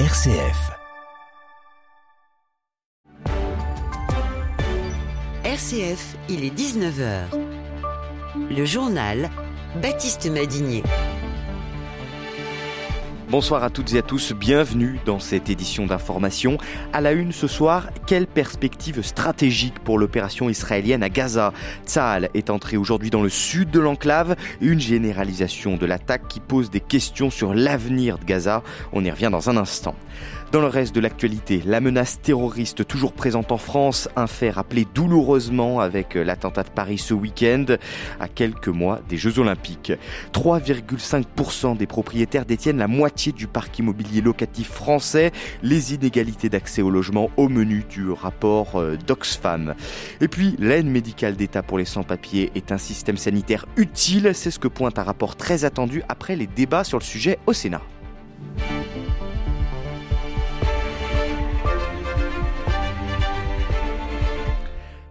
RCF. RCF, il est 19h. Le journal Baptiste Madinier. Bonsoir à toutes et à tous, bienvenue dans cette édition d'information. À la une ce soir, quelle perspective stratégique pour l'opération israélienne à Gaza Tsahal est entré aujourd'hui dans le sud de l'enclave, une généralisation de l'attaque qui pose des questions sur l'avenir de Gaza. On y revient dans un instant. Dans le reste de l'actualité, la menace terroriste toujours présente en France, un fait rappelé douloureusement avec l'attentat de Paris ce week-end, à quelques mois des Jeux Olympiques. 3,5% des propriétaires détiennent la moitié du parc immobilier locatif français, les inégalités d'accès au logement au menu du rapport euh, d'Oxfam. Et puis, l'aide médicale d'État pour les sans-papiers est un système sanitaire utile, c'est ce que pointe un rapport très attendu après les débats sur le sujet au Sénat.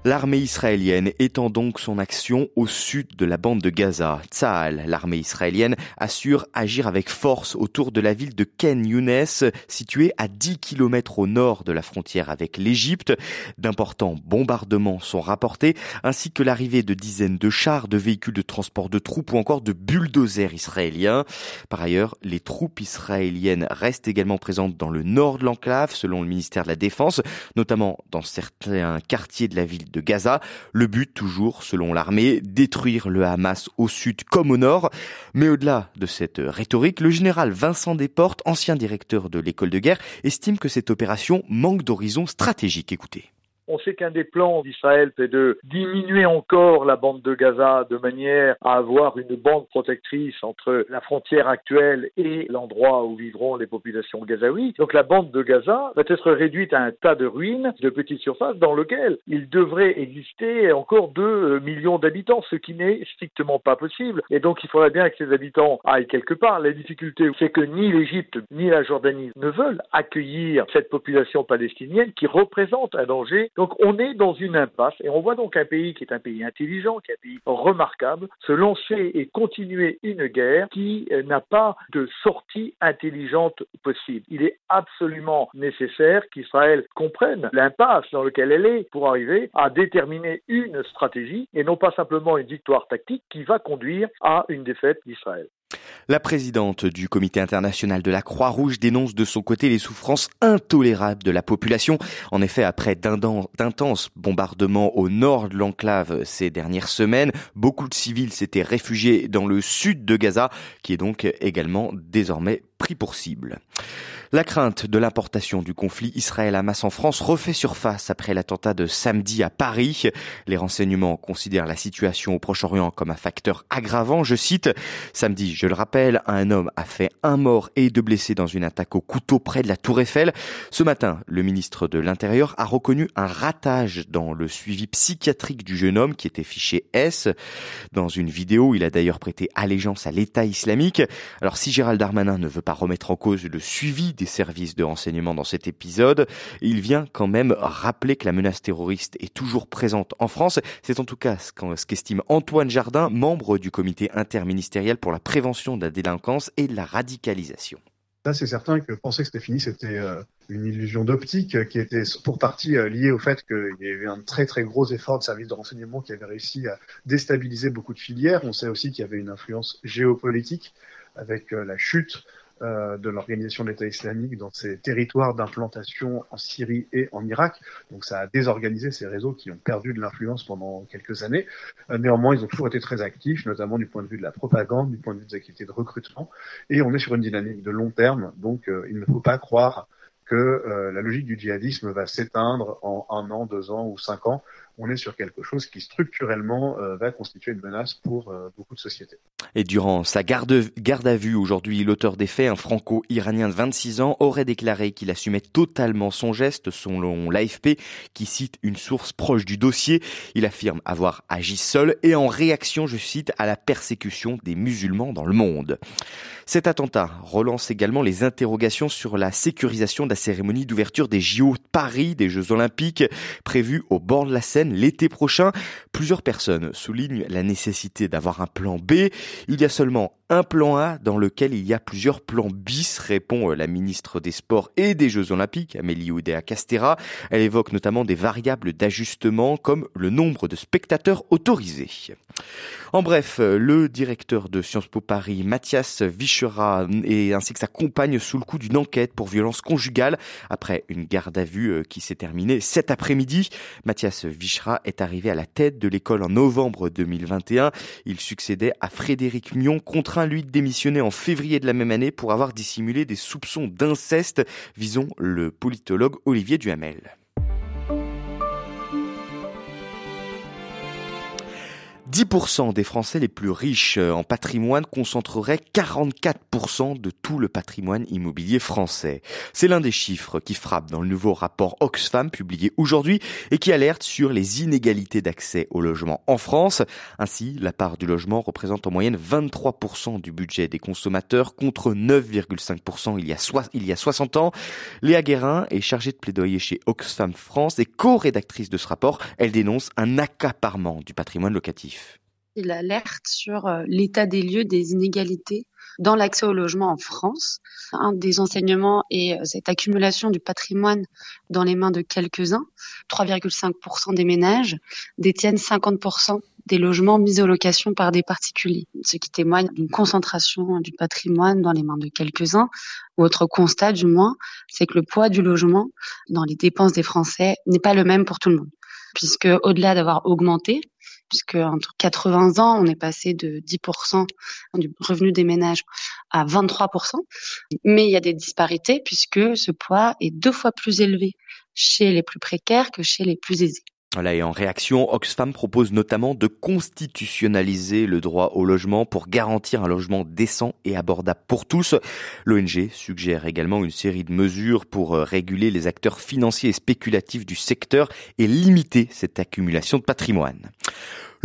L'armée israélienne étend donc son action au sud de la bande de Gaza. Tsahal, l'armée israélienne, assure agir avec force autour de la ville de Ken Younes, située à 10 km au nord de la frontière avec l'Égypte. D'importants bombardements sont rapportés, ainsi que l'arrivée de dizaines de chars, de véhicules de transport de troupes ou encore de bulldozers israéliens. Par ailleurs, les troupes israéliennes restent également présentes dans le nord de l'enclave, selon le ministère de la Défense, notamment dans certains quartiers de la ville de Gaza. Le but, toujours, selon l'armée, détruire le Hamas au sud comme au nord. Mais au-delà de cette rhétorique, le général Vincent Desportes, ancien directeur de l'école de guerre, estime que cette opération manque d'horizon stratégique. Écoutez. On sait qu'un des plans d'Israël, c'est de diminuer encore la bande de Gaza de manière à avoir une bande protectrice entre la frontière actuelle et l'endroit où vivront les populations gazaouites. Donc la bande de Gaza va être réduite à un tas de ruines de petites surfaces dans lequel il devrait exister encore 2 millions d'habitants, ce qui n'est strictement pas possible. Et donc il faudrait bien que ces habitants aillent quelque part. La difficulté, c'est que ni l'Égypte ni la Jordanie ne veulent accueillir cette population palestinienne qui représente un danger donc on est dans une impasse et on voit donc un pays qui est un pays intelligent, qui est un pays remarquable, se lancer et continuer une guerre qui euh, n'a pas de sortie intelligente possible. Il est absolument nécessaire qu'Israël comprenne l'impasse dans laquelle elle est pour arriver à déterminer une stratégie et non pas simplement une victoire tactique qui va conduire à une défaite d'Israël. La présidente du comité international de la Croix-Rouge dénonce de son côté les souffrances intolérables de la population. En effet, après d'intenses bombardements au nord de l'enclave ces dernières semaines, beaucoup de civils s'étaient réfugiés dans le sud de Gaza, qui est donc également désormais pris pour cible. La crainte de l'importation du conflit Israël-Hamas en France refait surface après l'attentat de samedi à Paris. Les renseignements considèrent la situation au Proche-Orient comme un facteur aggravant. Je cite, samedi, je le rappelle, un homme a fait un mort et deux blessés dans une attaque au couteau près de la Tour Eiffel. Ce matin, le ministre de l'Intérieur a reconnu un ratage dans le suivi psychiatrique du jeune homme qui était fiché S. Dans une vidéo, il a d'ailleurs prêté allégeance à l'État islamique. Alors si Gérald Darmanin ne veut pas remettre en cause le suivi des services de renseignement dans cet épisode. Il vient quand même rappeler que la menace terroriste est toujours présente en France. C'est en tout cas ce qu'estime Antoine Jardin, membre du comité interministériel pour la prévention de la délinquance et de la radicalisation. Là, c'est certain que penser que c'était fini, c'était euh, une illusion d'optique qui était pour partie euh, liée au fait qu'il y avait un très très gros effort de services de renseignement qui avait réussi à déstabiliser beaucoup de filières. On sait aussi qu'il y avait une influence géopolitique avec euh, la chute euh, de l'organisation de l'État islamique dans ces territoires d'implantation en Syrie et en Irak. Donc ça a désorganisé ces réseaux qui ont perdu de l'influence pendant quelques années. Euh, néanmoins, ils ont toujours été très actifs, notamment du point de vue de la propagande, du point de vue des activités de recrutement. Et on est sur une dynamique de long terme, donc euh, il ne faut pas croire que la logique du djihadisme va s'éteindre en un an, deux ans ou cinq ans on est sur quelque chose qui structurellement euh, va constituer une menace pour euh, beaucoup de sociétés. Et durant sa garde, garde à vue aujourd'hui, l'auteur des faits, un franco-iranien de 26 ans, aurait déclaré qu'il assumait totalement son geste selon l'AFP qui cite une source proche du dossier. Il affirme avoir agi seul et en réaction, je cite, à la persécution des musulmans dans le monde. Cet attentat relance également les interrogations sur la sécurisation de la cérémonie d'ouverture des JO de Paris, des Jeux Olympiques, prévus au bord de la Seine l'été prochain. Plusieurs personnes soulignent la nécessité d'avoir un plan B. Il y a seulement un plan A dans lequel il y a plusieurs plans bis, répond euh, la ministre des Sports et des Jeux Olympiques, Amélie Oudéa Castera. Elle évoque notamment des variables d'ajustement comme le nombre de spectateurs autorisés. En bref, euh, le directeur de Sciences Po Paris, Mathias Vichera, et ainsi que sa compagne sous le coup d'une enquête pour violence conjugale après une garde à vue euh, qui s'est terminée cet après-midi. Mathias Vichera est arrivé à la tête de l'école en novembre 2021. Il succédait à Frédéric Mion, contraint lui de démissionner en février de la même année pour avoir dissimulé des soupçons d'inceste, visant le politologue Olivier Duhamel. 10% des Français les plus riches euh, en patrimoine concentreraient 44% de tout le patrimoine immobilier français. C'est l'un des chiffres qui frappe dans le nouveau rapport Oxfam publié aujourd'hui et qui alerte sur les inégalités d'accès au logement en France. Ainsi, la part du logement représente en moyenne 23% du budget des consommateurs contre 9,5% il y a il y a 60 ans. Léa Guérin est chargée de plaidoyer chez Oxfam France et co-rédactrice de ce rapport. Elle dénonce un accaparement du patrimoine locatif. Il alerte sur euh, l'état des lieux des inégalités dans l'accès au logement en France. Un des enseignements est euh, cette accumulation du patrimoine dans les mains de quelques-uns. 3,5% des ménages détiennent 50% des logements mis en location par des particuliers, ce qui témoigne d'une concentration du patrimoine dans les mains de quelques-uns. Autre constat, du moins, c'est que le poids du logement dans les dépenses des Français n'est pas le même pour tout le monde, puisque au-delà d'avoir augmenté, puisque entre 80 ans, on est passé de 10% du revenu des ménages à 23%. Mais il y a des disparités puisque ce poids est deux fois plus élevé chez les plus précaires que chez les plus aisés. Voilà, et en réaction, Oxfam propose notamment de constitutionnaliser le droit au logement pour garantir un logement décent et abordable pour tous. L'ONG suggère également une série de mesures pour euh, réguler les acteurs financiers et spéculatifs du secteur et limiter cette accumulation de patrimoine.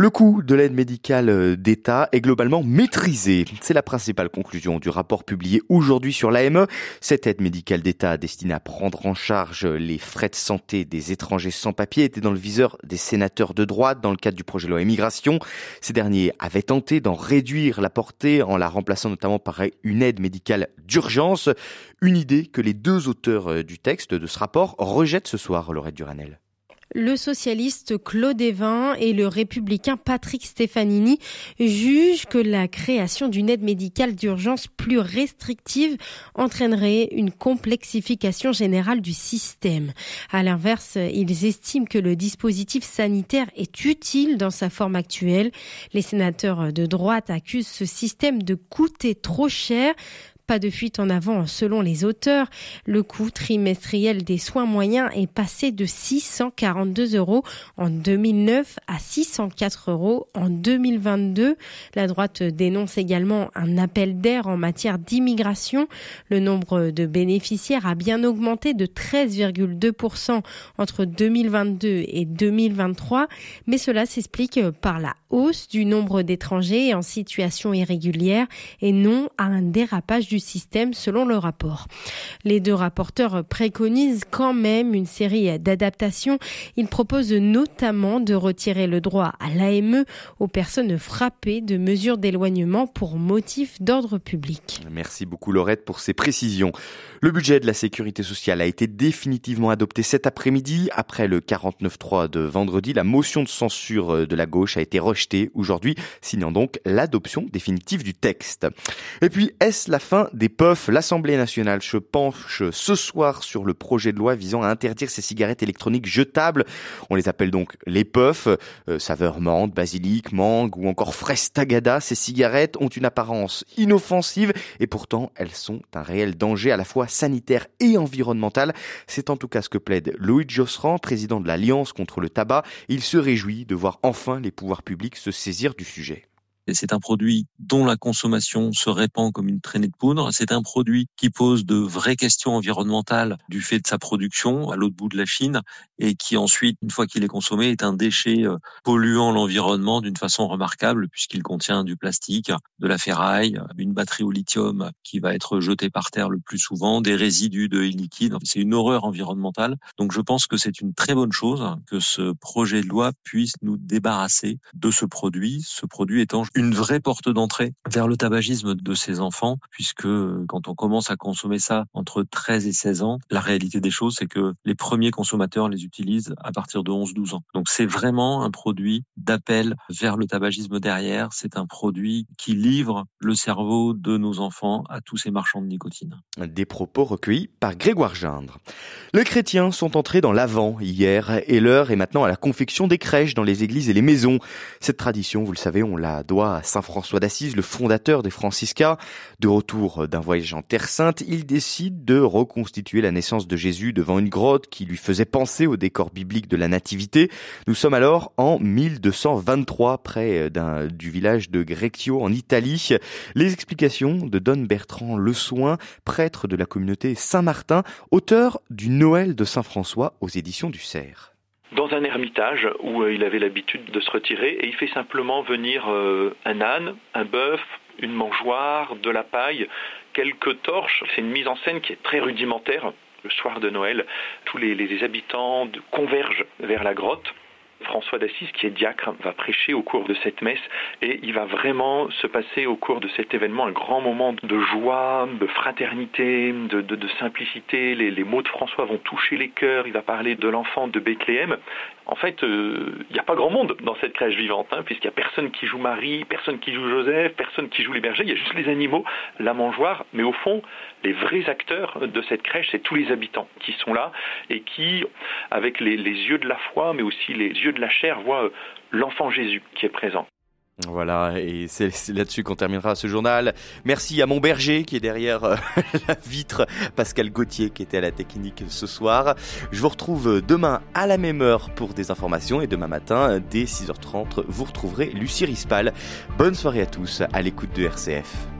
Le coût de l'aide médicale euh, d'État est globalement maîtrisé. C'est la principale conclusion du rapport publié aujourd'hui sur l'AME. Cette aide médicale d'État destinée à prendre en charge les frais de santé des étrangers sans papier était dans le viseur des sénateurs de droite dans le cadre du projet de loi immigration. Ces derniers avaient tenté d'en réduire la portée en la remplaçant notamment par une aide médicale d'urgence. Une idée que les deux auteurs euh, du texte de ce rapport rejettent ce soir, Laurette Duranel le socialiste Claude Evin et le républicain Patrick Stefanini jugent que la création d'une aide médicale d'urgence plus restrictive entraînerait une complexification générale du système. À l'inverse, ils estiment que le dispositif sanitaire est utile dans sa forme actuelle. Les sénateurs de droite accusent ce système de coûter trop cher pas de fuite en avant selon les auteurs. Le coût trimestriel des soins moyens est passé de 642 euros en 2009 à 604 euros en 2022. La droite dénonce également un appel d'air en matière d'immigration. Le nombre de bénéficiaires a bien augmenté de 13,2% entre 2022 et 2023, mais cela s'explique par la hausse du nombre d'étrangers en situation irrégulière et non à un dérapage du système selon le rapport. Les deux rapporteurs préconisent quand même une série d'adaptations. Ils proposent notamment de retirer le droit à l'AME aux personnes frappées de mesures d'éloignement pour motif d'ordre public. Merci beaucoup Laurette pour ces précisions. Le budget de la sécurité sociale a été définitivement adopté cet après-midi. Après le 49-3 de vendredi, la motion de censure de la gauche a été rejetée aujourd'hui, signant donc l'adoption définitive du texte. Et puis, est-ce la fin des puffs L'Assemblée nationale se penche ce soir sur le projet de loi visant à interdire ces cigarettes électroniques jetables. On les appelle donc les puffs, euh, saveur menthe, basilic, mangue ou encore fraise tagada. Ces cigarettes ont une apparence inoffensive et pourtant elles sont un réel danger à la fois sanitaire et environnemental. C'est en tout cas ce que plaide Louis Josserand, président de l'Alliance contre le tabac. Il se réjouit de voir enfin les pouvoirs publics se saisir du sujet. C'est un produit dont la consommation se répand comme une traînée de poudre. C'est un produit qui pose de vraies questions environnementales du fait de sa production à l'autre bout de la Chine et qui ensuite, une fois qu'il est consommé, est un déchet euh, polluant l'environnement d'une façon remarquable puisqu'il contient du plastique, de la ferraille, une batterie au lithium qui va être jetée par terre le plus souvent, des résidus de liquide. C'est une horreur environnementale. Donc je pense que c'est une très bonne chose que ce projet de loi puisse nous débarrasser de ce produit, ce produit étant une vraie porte d'entrée vers le tabagisme de ces enfants, puisque quand on commence à consommer ça entre 13 et 16 ans, la réalité des choses, c'est que les premiers consommateurs les utilisent à partir de 11-12 ans. Donc c'est vraiment un produit d'appel vers le tabagisme derrière. C'est un produit qui livre le cerveau de nos enfants à tous ces marchands de nicotine. Des propos recueillis par Grégoire Gindre. Les chrétiens sont entrés dans l'Avent hier et l'heure est maintenant à la confection des crèches dans les églises et les maisons. Cette tradition, vous le savez, on la doit à Saint François d'Assise, le fondateur des franciscains. De retour d'un voyage en Terre Sainte, il décide de reconstituer la naissance de Jésus devant une grotte qui lui faisait penser au décor biblique de la Nativité. Nous sommes alors en 1223 près du village de Greccio en Italie. Les explications de Don Bertrand Le Soin, prêtre de la communauté Saint-Martin, auteur du Noël de Saint François aux éditions du Cerf dans un ermitage où euh, il avait l'habitude de se retirer et il fait simplement venir euh, un âne, un bœuf, une mangeoire, de la paille, quelques torches. C'est une mise en scène qui est très rudimentaire. Le soir de Noël, tous les, les habitants convergent vers la grotte François d'Assise, qui est diacre, va prêcher au cours de cette messe et il va vraiment se passer au cours de cet événement un grand moment de joie, de fraternité, de, simplicité. Les, les, mots de François vont toucher les cœurs. Il va parler de l'enfant de Bethléem en fait, euh, il n'y a pas grand monde dans cette crèche vivante, hein, puisqu'il n'y a personne qui joue Marie, personne qui joue Joseph, personne qui joue les bergers, il y a juste les animaux, la mangeoire, mais au fond, les vrais acteurs de cette crèche, c'est tous les habitants qui sont là et qui, avec les yeux de la foi, mais aussi les de la chair, voient l'enfant Jésus qui est présent. Voilà, et c'est là-dessus qu'on terminera ce journal. Merci à mon berger qui est derrière euh, la vitre, Pascal Gauthier qui était à la technique ce soir. Je vous retrouve demain à la même heure pour des informations et demain matin, dès 6h30, vous retrouverez Lucie Rispal. Bonne soirée à tous à l'écoute de RCF.